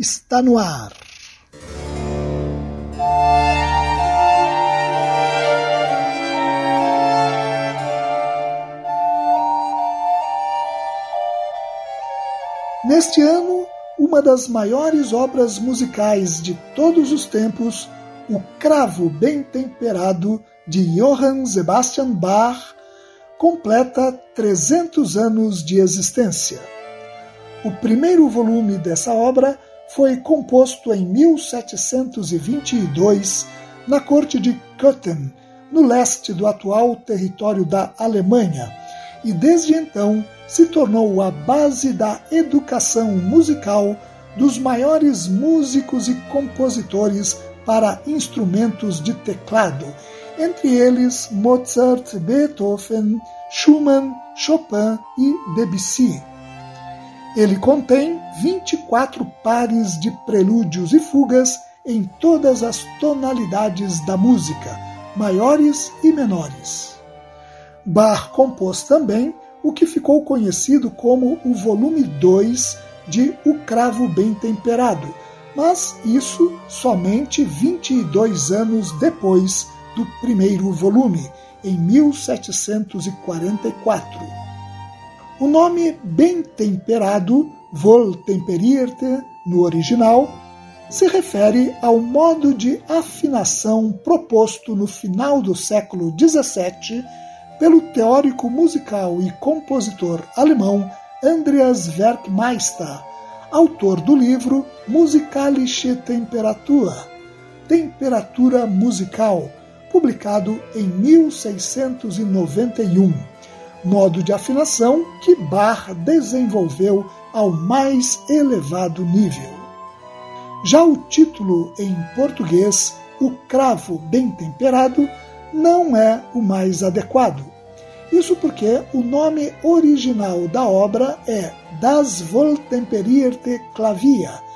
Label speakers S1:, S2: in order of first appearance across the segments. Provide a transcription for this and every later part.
S1: está no ar. Neste ano, uma das maiores obras musicais de todos os tempos, O Cravo Bem Temperado, de Johann Sebastian Bach, completa 300 anos de existência. O primeiro volume dessa obra foi composto em 1722 na corte de Köthen, no leste do atual território da Alemanha, e desde então se tornou a base da educação musical dos maiores músicos e compositores para instrumentos de teclado, entre eles Mozart, Beethoven, Schumann, Chopin e Debussy. Ele contém 24 pares de prelúdios e fugas em todas as tonalidades da música, maiores e menores. Bach compôs também o que ficou conhecido como o volume 2 de O Cravo Bem Temperado, mas isso somente 22 anos depois do primeiro volume, em 1744. O nome bem temperado, Wohltemperierte, no original, se refere ao modo de afinação proposto no final do século XVII pelo teórico musical e compositor alemão Andreas Werkmeister, autor do livro Musikalische Temperatur, Temperatura Musical, publicado em 1691 modo de afinação que Bach desenvolveu ao mais elevado nível. Já o título em português, O Cravo Bem Temperado, não é o mais adequado. Isso porque o nome original da obra é Das Wohltemperierte Clavia,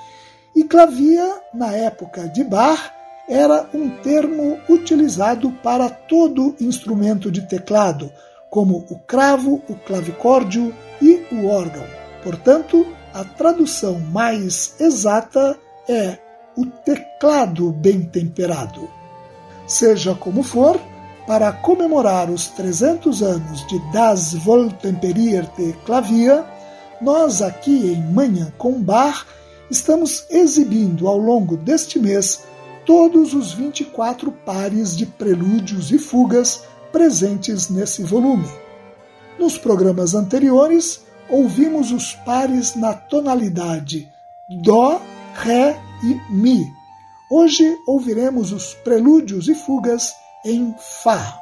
S1: e clavia, na época de Bach, era um termo utilizado para todo instrumento de teclado, como o cravo, o clavicórdio e o órgão. Portanto, a tradução mais exata é o teclado bem temperado. Seja como for, para comemorar os 300 anos de Das Wohltemperierte Klavier, nós aqui em Manhã com Bar estamos exibindo ao longo deste mês todos os 24 pares de prelúdios e fugas presentes nesse volume. Nos programas anteriores, ouvimos os pares na tonalidade Dó, Ré e Mi. Hoje ouviremos os prelúdios e fugas em Fá.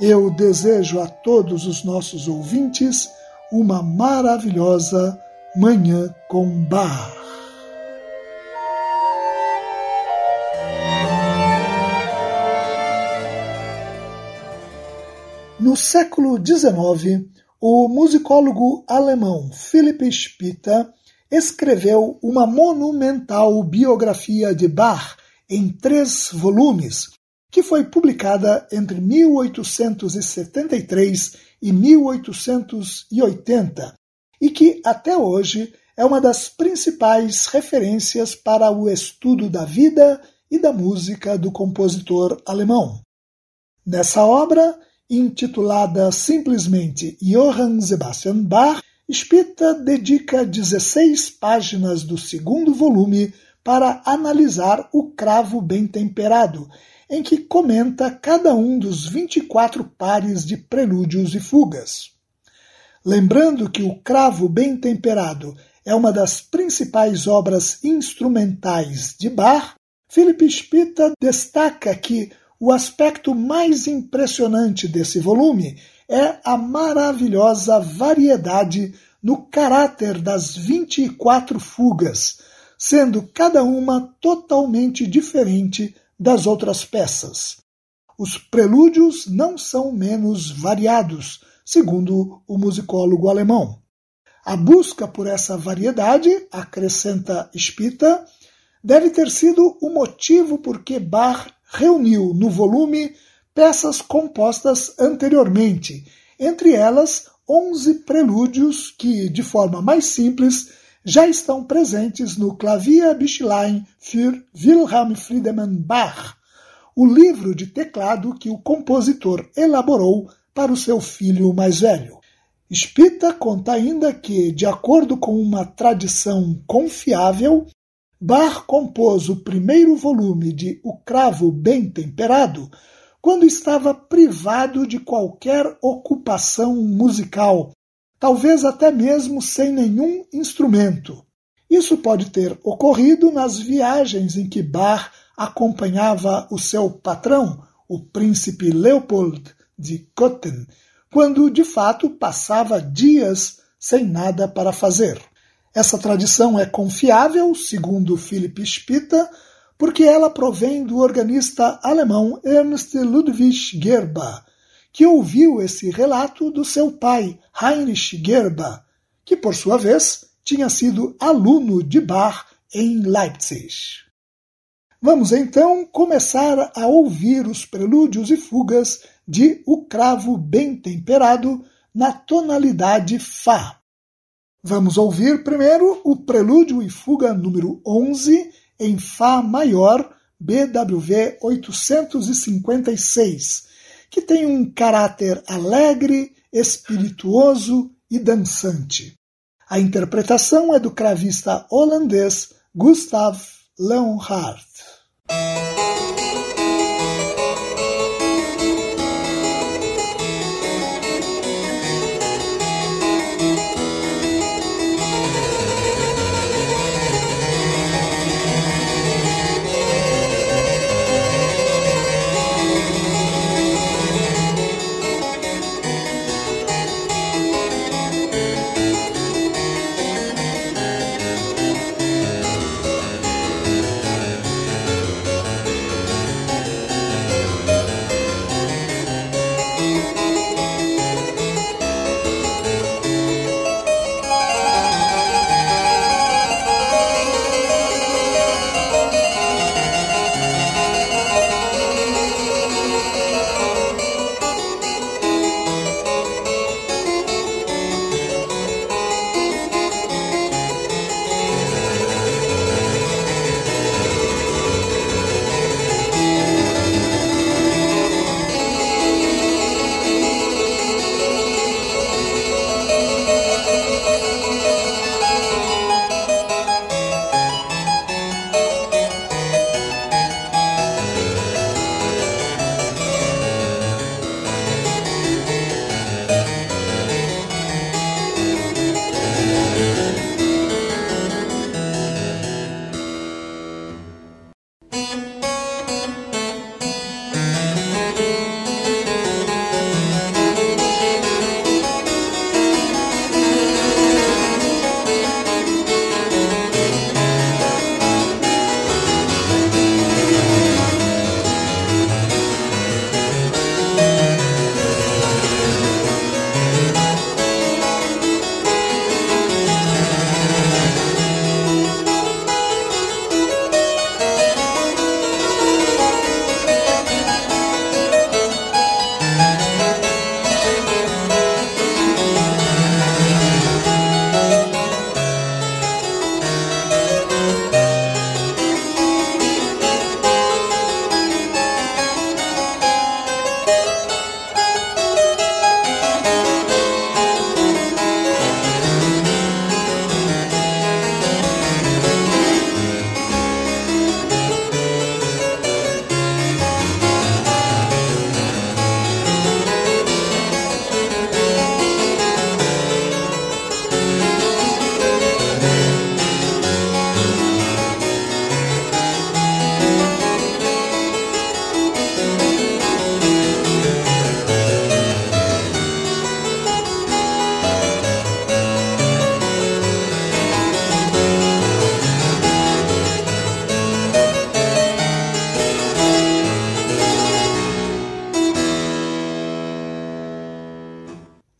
S1: Eu desejo a todos os nossos ouvintes uma maravilhosa Manhã com Bar. No século XIX, o musicólogo alemão Philipp Spitta escreveu uma monumental biografia de Bach em três volumes, que foi publicada entre 1873 e 1880 e que até hoje é uma das principais referências para o estudo da vida e da música do compositor alemão. Nessa obra, intitulada simplesmente Johann Sebastian Bach, Spita dedica 16 páginas do segundo volume para analisar o cravo bem temperado, em que comenta cada um dos 24 pares de prelúdios e fugas. Lembrando que o cravo bem temperado é uma das principais obras instrumentais de Bach, Philip Spita destaca que o aspecto mais impressionante desse volume é a maravilhosa variedade no caráter das 24 fugas, sendo cada uma totalmente diferente das outras peças. Os prelúdios não são menos variados, segundo o musicólogo alemão. A busca por essa variedade, acrescenta Spita, deve ter sido o motivo por que Bach reuniu no volume peças compostas anteriormente, entre elas onze prelúdios que, de forma mais simples, já estão presentes no Klavierbüchlein für Wilhelm Friedemann Bach, o livro de teclado que o compositor elaborou para o seu filho mais velho. Spita conta ainda que, de acordo com uma tradição confiável, Bach compôs o primeiro volume de O Cravo Bem Temperado quando estava privado de qualquer ocupação musical, talvez até mesmo sem nenhum instrumento. Isso pode ter ocorrido nas viagens em que Bach acompanhava o seu patrão, o príncipe Leopold de Cotten, quando de fato passava dias sem nada para fazer. Essa tradição é confiável, segundo Philipp Spita, porque ela provém do organista alemão Ernst Ludwig Gerber, que ouviu esse relato do seu pai, Heinrich Gerber, que por sua vez tinha sido aluno de Bach em Leipzig. Vamos então começar a ouvir os prelúdios e fugas de O Cravo Bem Temperado na tonalidade Fá. Vamos ouvir primeiro o Prelúdio e Fuga número 11 em Fá maior, BWV 856, que tem um caráter alegre, espirituoso e dançante. A interpretação é do cravista holandês Gustav Leonhardt.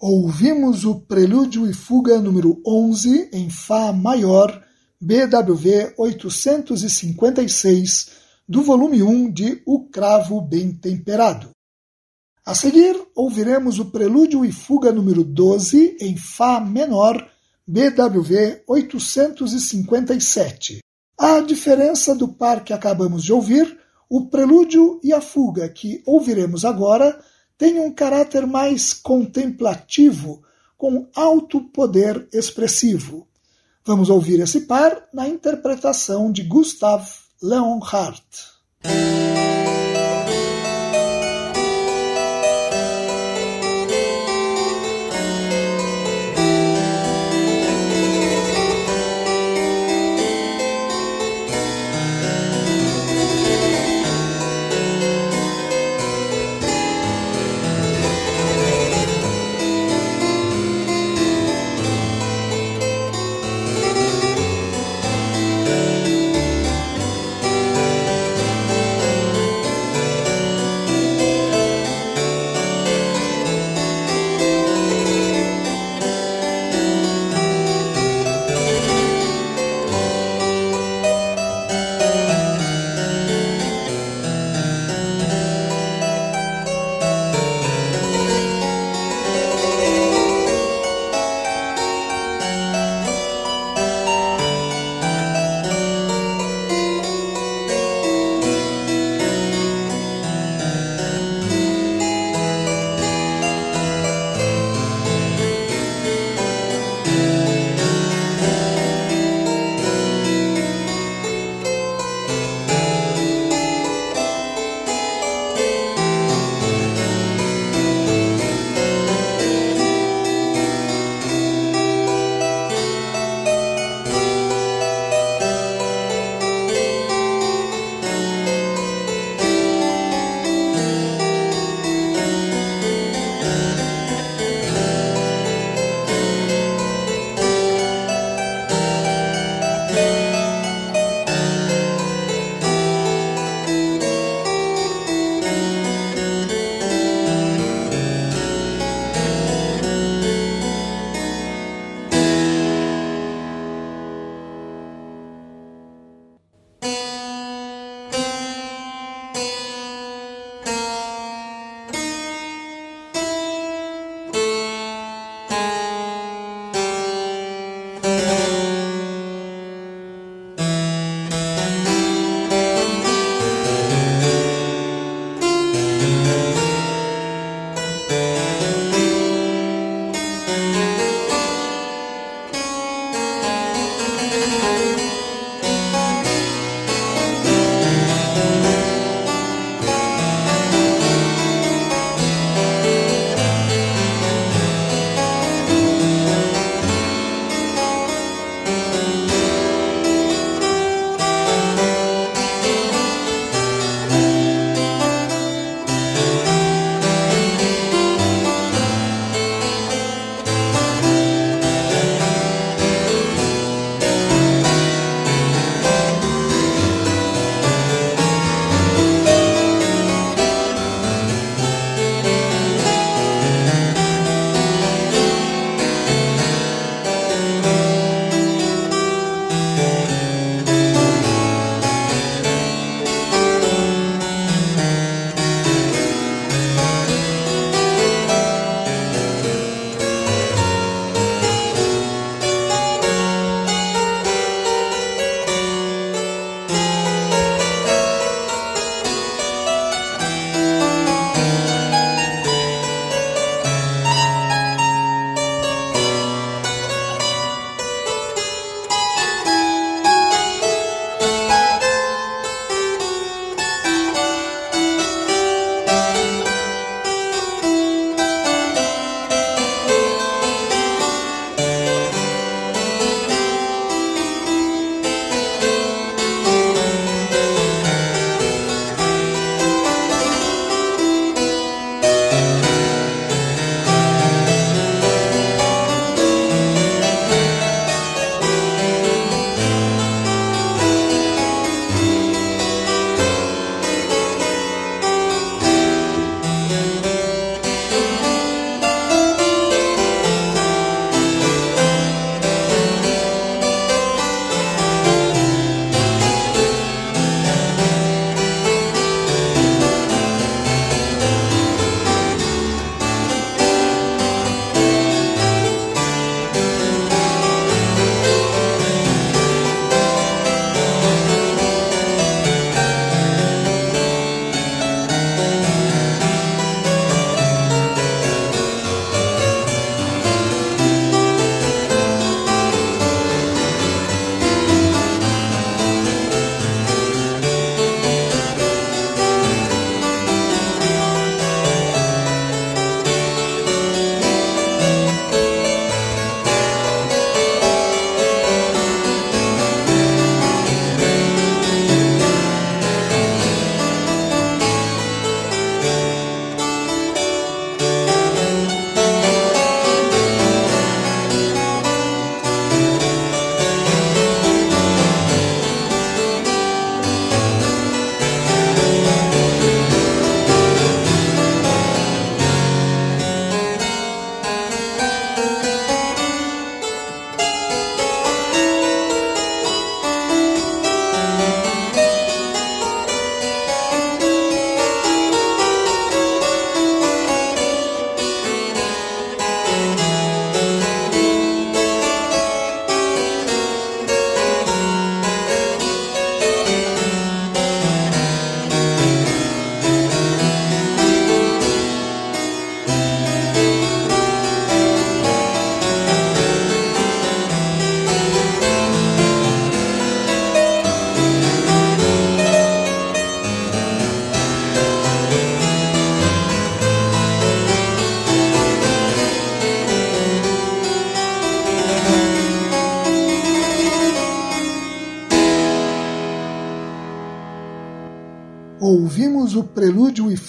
S1: Ouvimos o Prelúdio e Fuga número 11 em Fá maior, BWV 856, do volume 1 de O Cravo Bem Temperado. A seguir, ouviremos o Prelúdio e Fuga número 12 em Fá menor, BWV 857. A diferença do par que acabamos de ouvir, o Prelúdio e a Fuga que ouviremos agora tem um caráter mais contemplativo, com alto poder expressivo. Vamos ouvir esse par na interpretação de Gustav Leonhardt.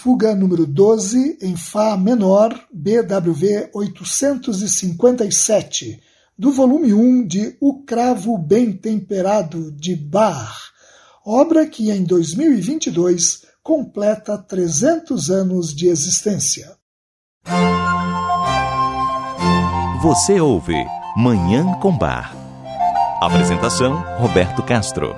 S1: Fuga número 12 em Fá menor, BWV 857, do volume 1 de O Cravo Bem Temperado de Bach, obra que em 2022 completa 300 anos de existência.
S2: Você ouve Manhã com Bar. Apresentação Roberto Castro.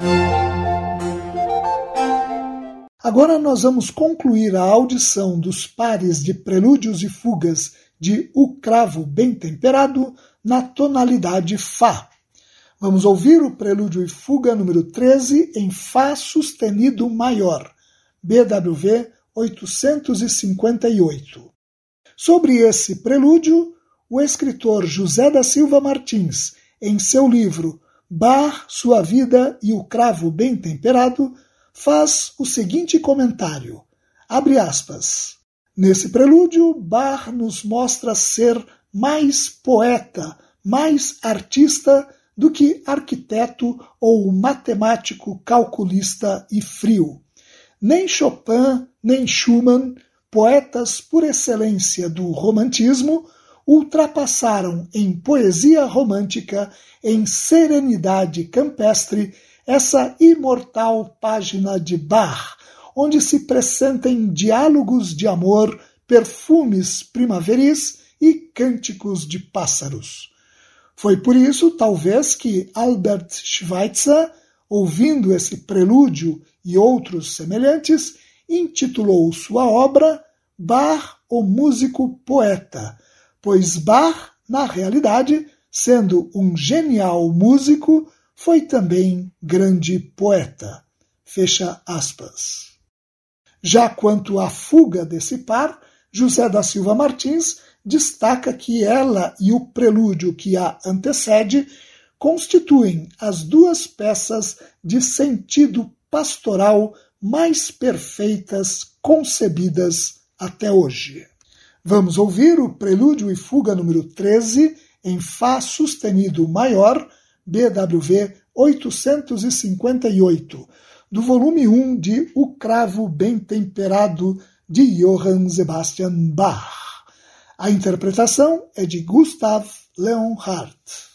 S1: Agora nós vamos concluir a audição dos pares de prelúdios e fugas de O Cravo Bem Temperado na tonalidade Fá. Vamos ouvir o prelúdio e fuga número 13 em Fá sustenido maior, BWV 858. Sobre esse prelúdio, o escritor José da Silva Martins, em seu livro Bar, Sua Vida e o Cravo Bem Temperado, faz o seguinte comentário, abre aspas, Nesse prelúdio, Bach nos mostra ser mais poeta, mais artista do que arquiteto ou matemático calculista e frio. Nem Chopin, nem Schumann, poetas por excelência do romantismo, ultrapassaram em poesia romântica, em serenidade campestre essa imortal página de Bach, onde se pressentem diálogos de amor, perfumes primaveris e cânticos de pássaros. Foi por isso, talvez, que Albert Schweitzer, ouvindo esse prelúdio e outros semelhantes, intitulou sua obra Bach, o músico poeta, pois Bach, na realidade, sendo um genial músico, foi também grande poeta. Fecha aspas. Já quanto à fuga desse par, José da Silva Martins destaca que ela e o prelúdio que a antecede constituem as duas peças de sentido pastoral mais perfeitas concebidas até hoje. Vamos ouvir o prelúdio e fuga número 13 em Fá sustenido maior BWV 858, do volume 1 de O Cravo Bem Temperado de Johann Sebastian Bach. A interpretação é de Gustav Leonhardt.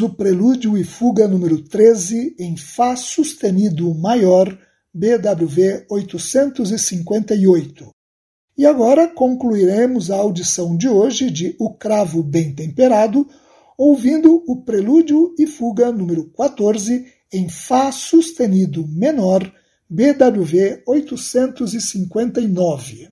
S1: Ouvimos o prelúdio e fuga número 13 em Fá sustenido maior, BWV 858. E agora concluiremos a audição de hoje de O Cravo Bem Temperado, ouvindo o prelúdio e fuga número 14 em Fá sustenido menor, BWV 859.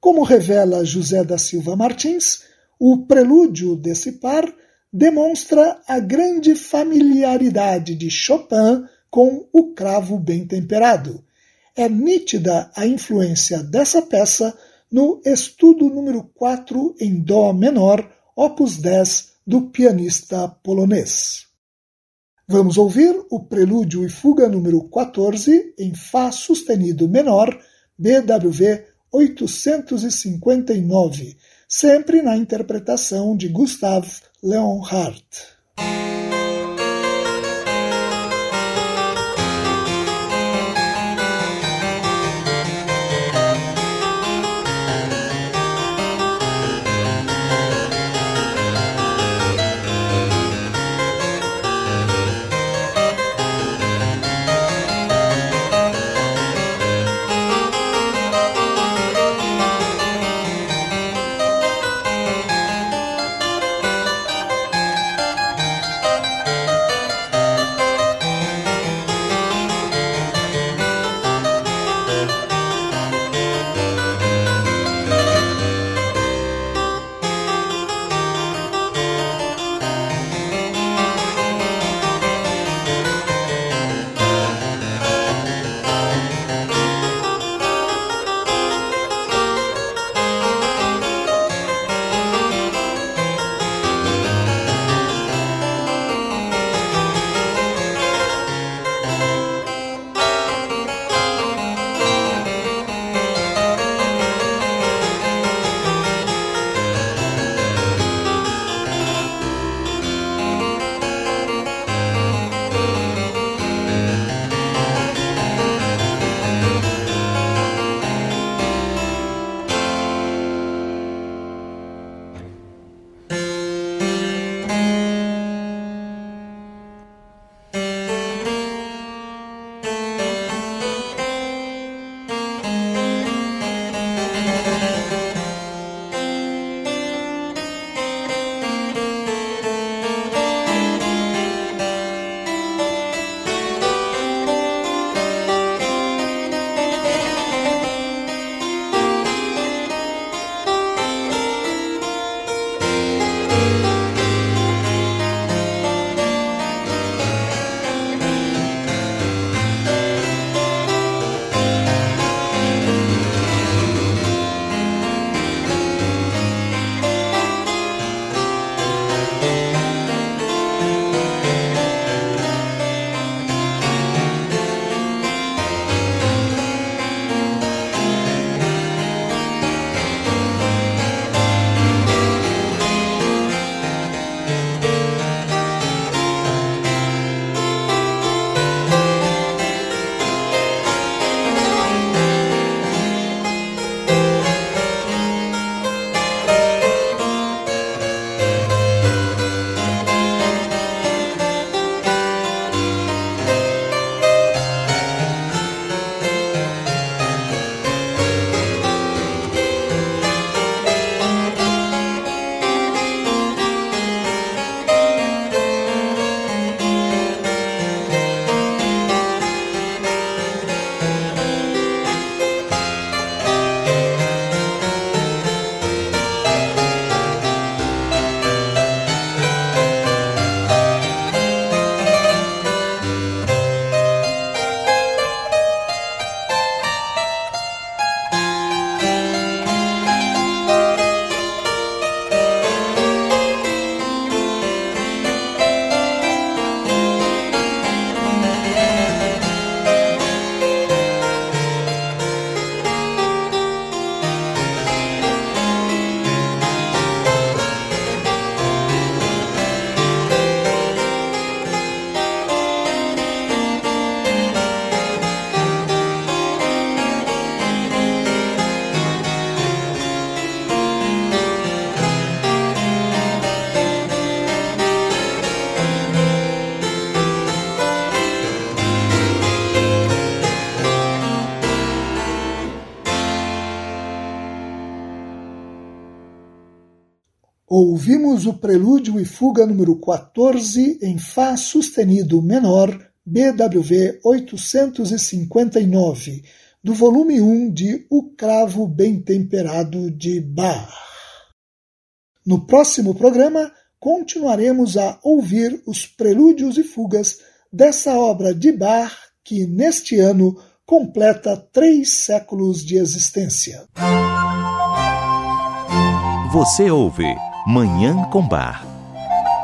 S1: Como revela José da Silva Martins, o prelúdio desse par demonstra a grande familiaridade de Chopin com o cravo bem temperado. É nítida a influência dessa peça no estudo número 4 em Dó menor, opus 10, do pianista polonês. Vamos ouvir o prelúdio e fuga número 14 em Fá sustenido menor, BWV 859, sempre na interpretação de Gustav Leonhardt. Ouvimos o prelúdio e fuga número 14 em Fá sustenido menor, BWV 859, do volume 1 de O Cravo Bem Temperado de Bach. No próximo programa, continuaremos a ouvir os prelúdios e fugas dessa obra de Bach que, neste ano, completa três séculos de existência.
S2: Você ouve Manhã com Bar.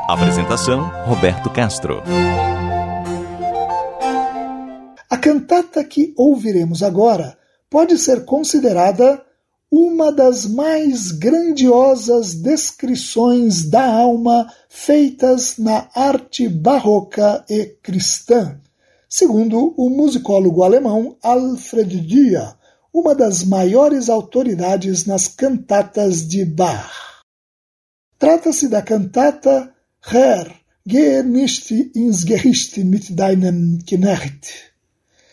S2: Apresentação: Roberto Castro.
S1: A cantata que ouviremos agora pode ser considerada uma das mais grandiosas descrições da alma feitas na arte barroca e cristã, segundo o musicólogo alemão Alfred Dia, uma das maiores autoridades nas cantatas de Bach. Trata-se da cantata Herr, gehe nicht ins Gericht mit deinem Knecht.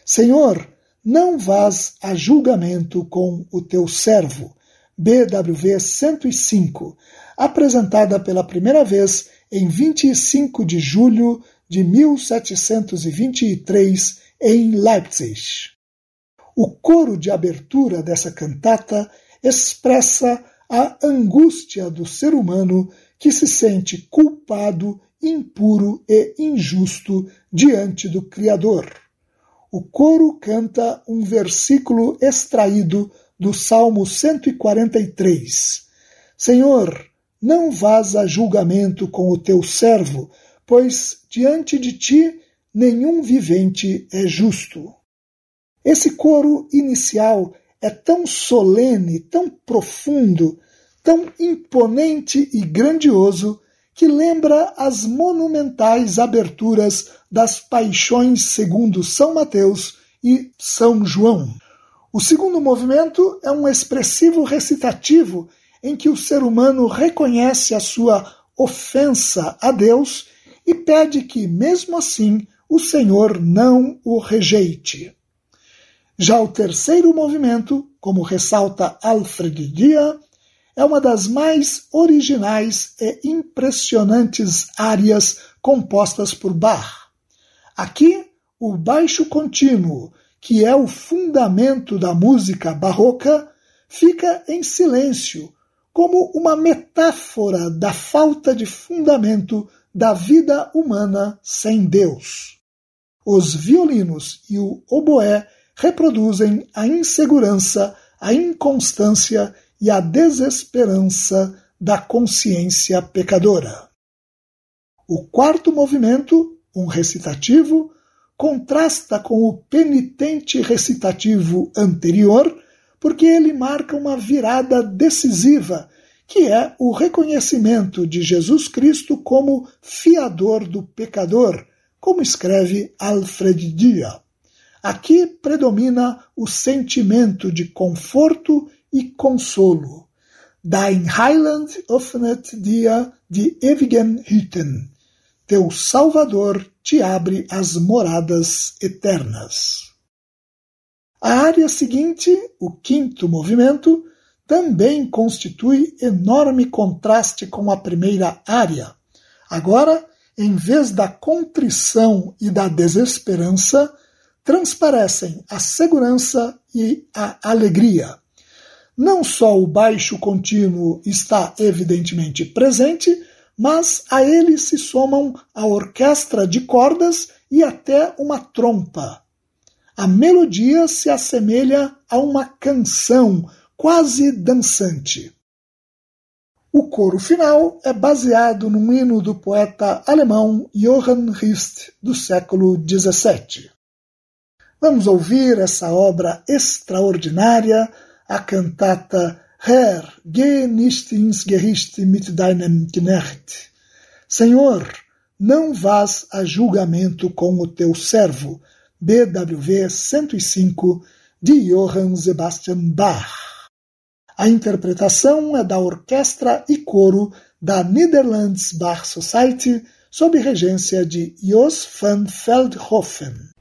S1: Senhor, não vás a julgamento com o teu servo. BWV 105, apresentada pela primeira vez em 25 de julho de 1723 em Leipzig. O coro de abertura dessa cantata expressa a angústia do ser humano que se sente culpado, impuro e injusto diante do Criador o coro canta um versículo extraído do Salmo 143. Senhor, não vás a julgamento com o teu servo, pois diante de ti nenhum vivente é justo. Esse coro inicial é tão solene, tão profundo, tão imponente e grandioso que lembra as monumentais aberturas das Paixões segundo São Mateus e São João. O segundo movimento é um expressivo recitativo em que o ser humano reconhece a sua ofensa a Deus e pede que, mesmo assim, o Senhor não o rejeite. Já o terceiro movimento, como ressalta Alfred Dia, é uma das mais originais e impressionantes áreas compostas por Bach. Aqui, o baixo contínuo, que é o fundamento da música barroca, fica em silêncio, como uma metáfora da falta de fundamento da vida humana sem Deus. Os violinos e o oboé reproduzem a insegurança, a inconstância e a desesperança da consciência pecadora. O quarto movimento, um recitativo, contrasta com o penitente recitativo anterior, porque ele marca uma virada decisiva, que é o reconhecimento de Jesus Cristo como fiador do pecador, como escreve Alfred Dia. Aqui predomina o sentimento de conforto e consolo. Dein Heiland öffnet dir die ewigen Hütten. Teu Salvador te abre as moradas eternas. A área seguinte, o quinto movimento, também constitui enorme contraste com a primeira área. Agora, em vez da contrição e da desesperança, transparecem a segurança e a alegria. Não só o baixo contínuo está evidentemente presente, mas a ele se somam a orquestra de cordas e até uma trompa. A melodia se assemelha a uma canção quase dançante. O coro final é baseado num hino do poeta alemão Johann Rist do século XVII. Vamos ouvir essa obra extraordinária a cantata Herr, geh nicht ins Gericht mit deinem Knecht. Senhor, não vás a julgamento com o teu servo. BWV 105 de Johann Sebastian Bach. A interpretação é da orquestra e coro da Netherlands Bach Society sob regência de Jos van Veldhoven.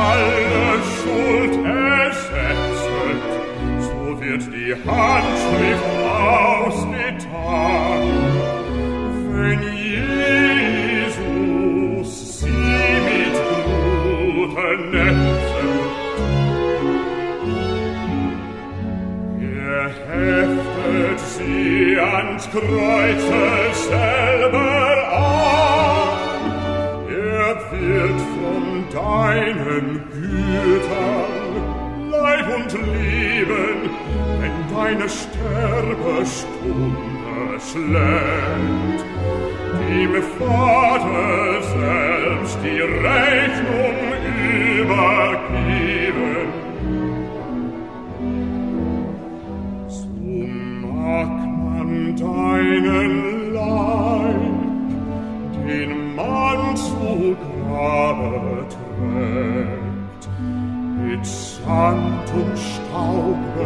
S3: alle Schuld ersetzet, so wird die Handschrift ausgetan. Wenn Jesus sie mit Blut ernetzet, er heftet sie ans Kreuz selber an, er wird vom deinen Gütern Leib und Leben, wenn deine Sterbestunde schlägt. Dem Vater selbst die Rechnung übergeben. So mag man deinen
S4: Leben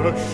S4: Rush.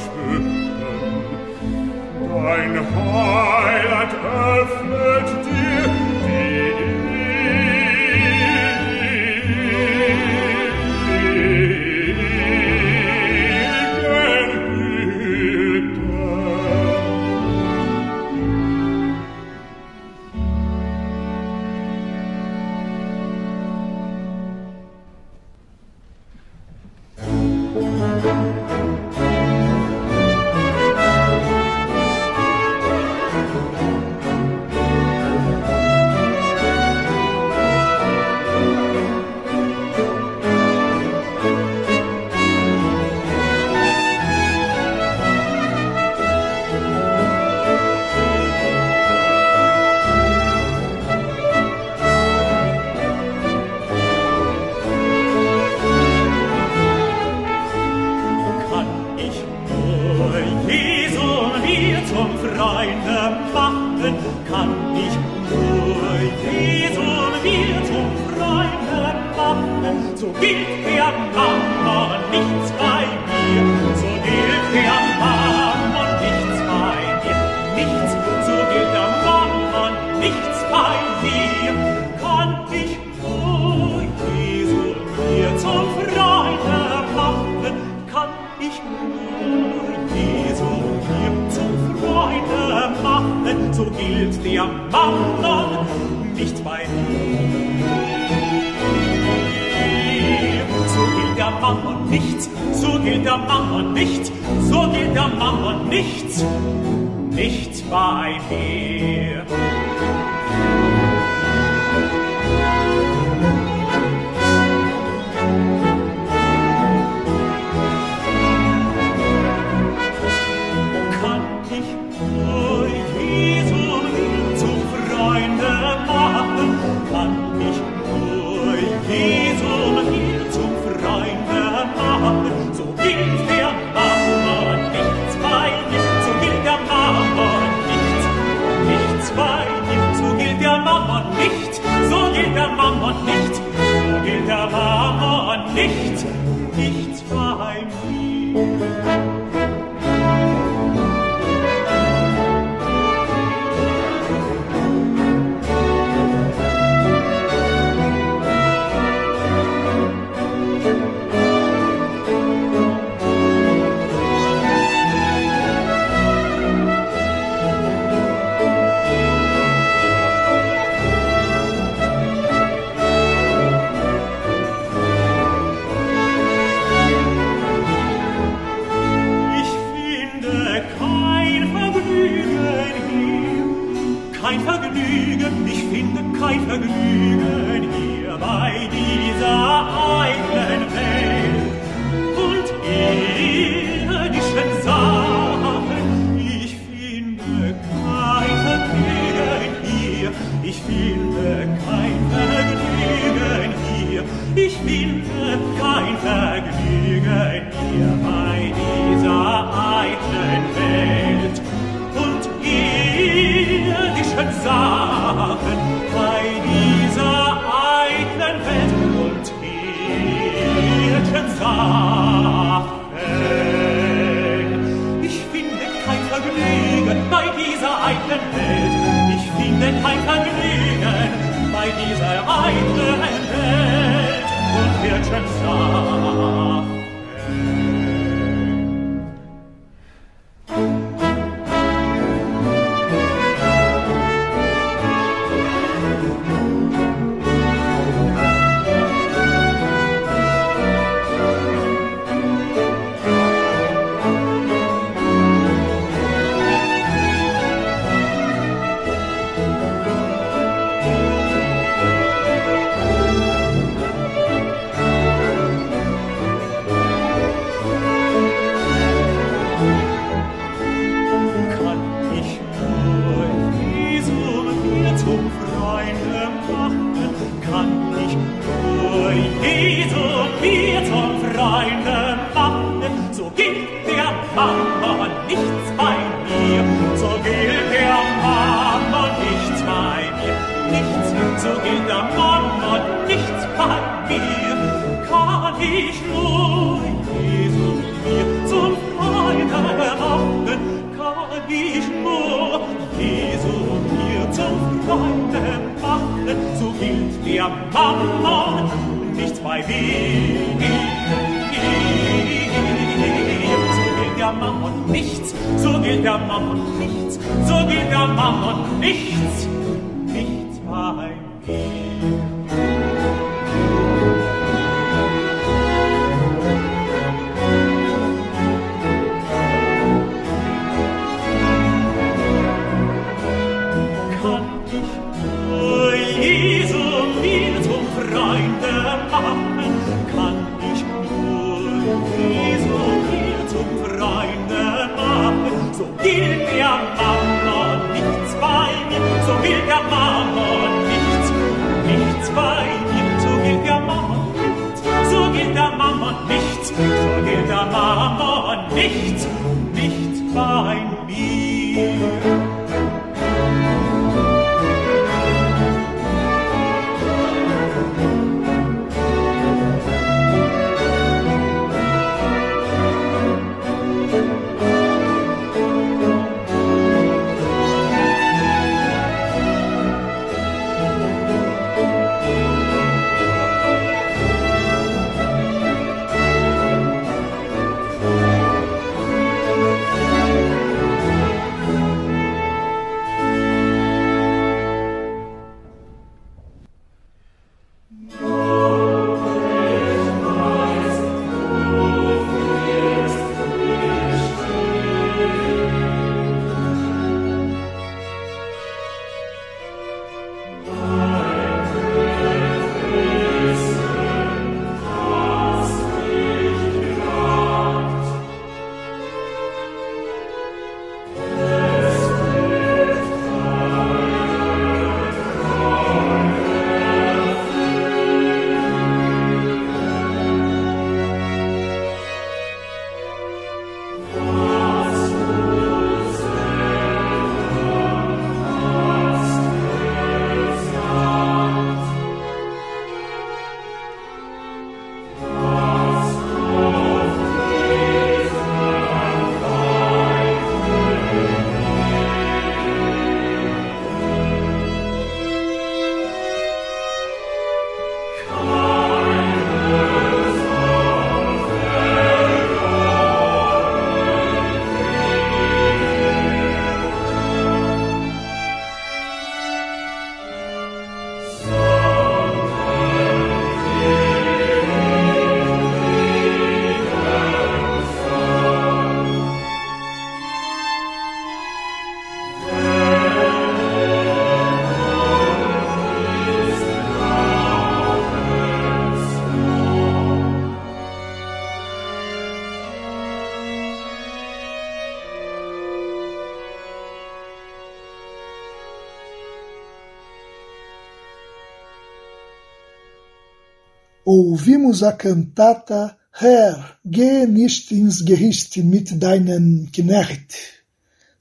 S1: Ouvimos a cantata Herr, geh nicht ins Gericht mit deinem Knecht.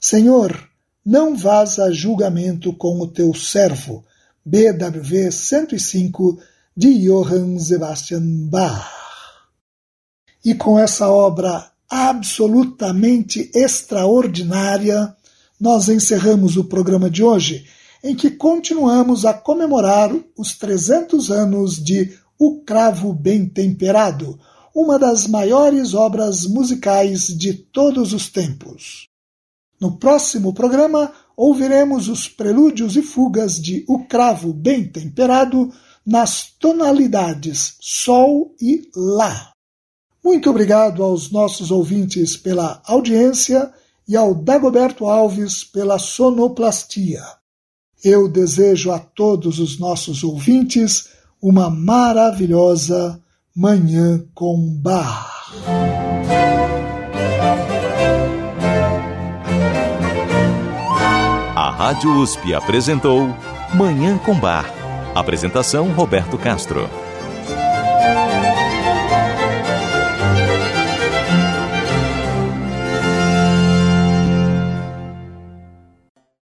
S1: Senhor, não vás a julgamento com o teu servo. BWV 105 de Johann Sebastian Bach. E com essa obra absolutamente extraordinária, nós encerramos o programa de hoje, em que continuamos a comemorar os 300 anos de O Cravo Bem Temperado, uma das maiores obras musicais de todos os tempos. No próximo programa, ouviremos os prelúdios e fugas de O Cravo Bem Temperado nas tonalidades Sol e Lá. Muito obrigado aos nossos ouvintes pela audiência e ao Dagoberto Alves pela sonoplastia. Eu desejo a todos os nossos ouvintes uma maravilhosa Manhã com Bar.
S2: A Rádio USP apresentou Manhã com Bar. Apresentação Roberto Castro.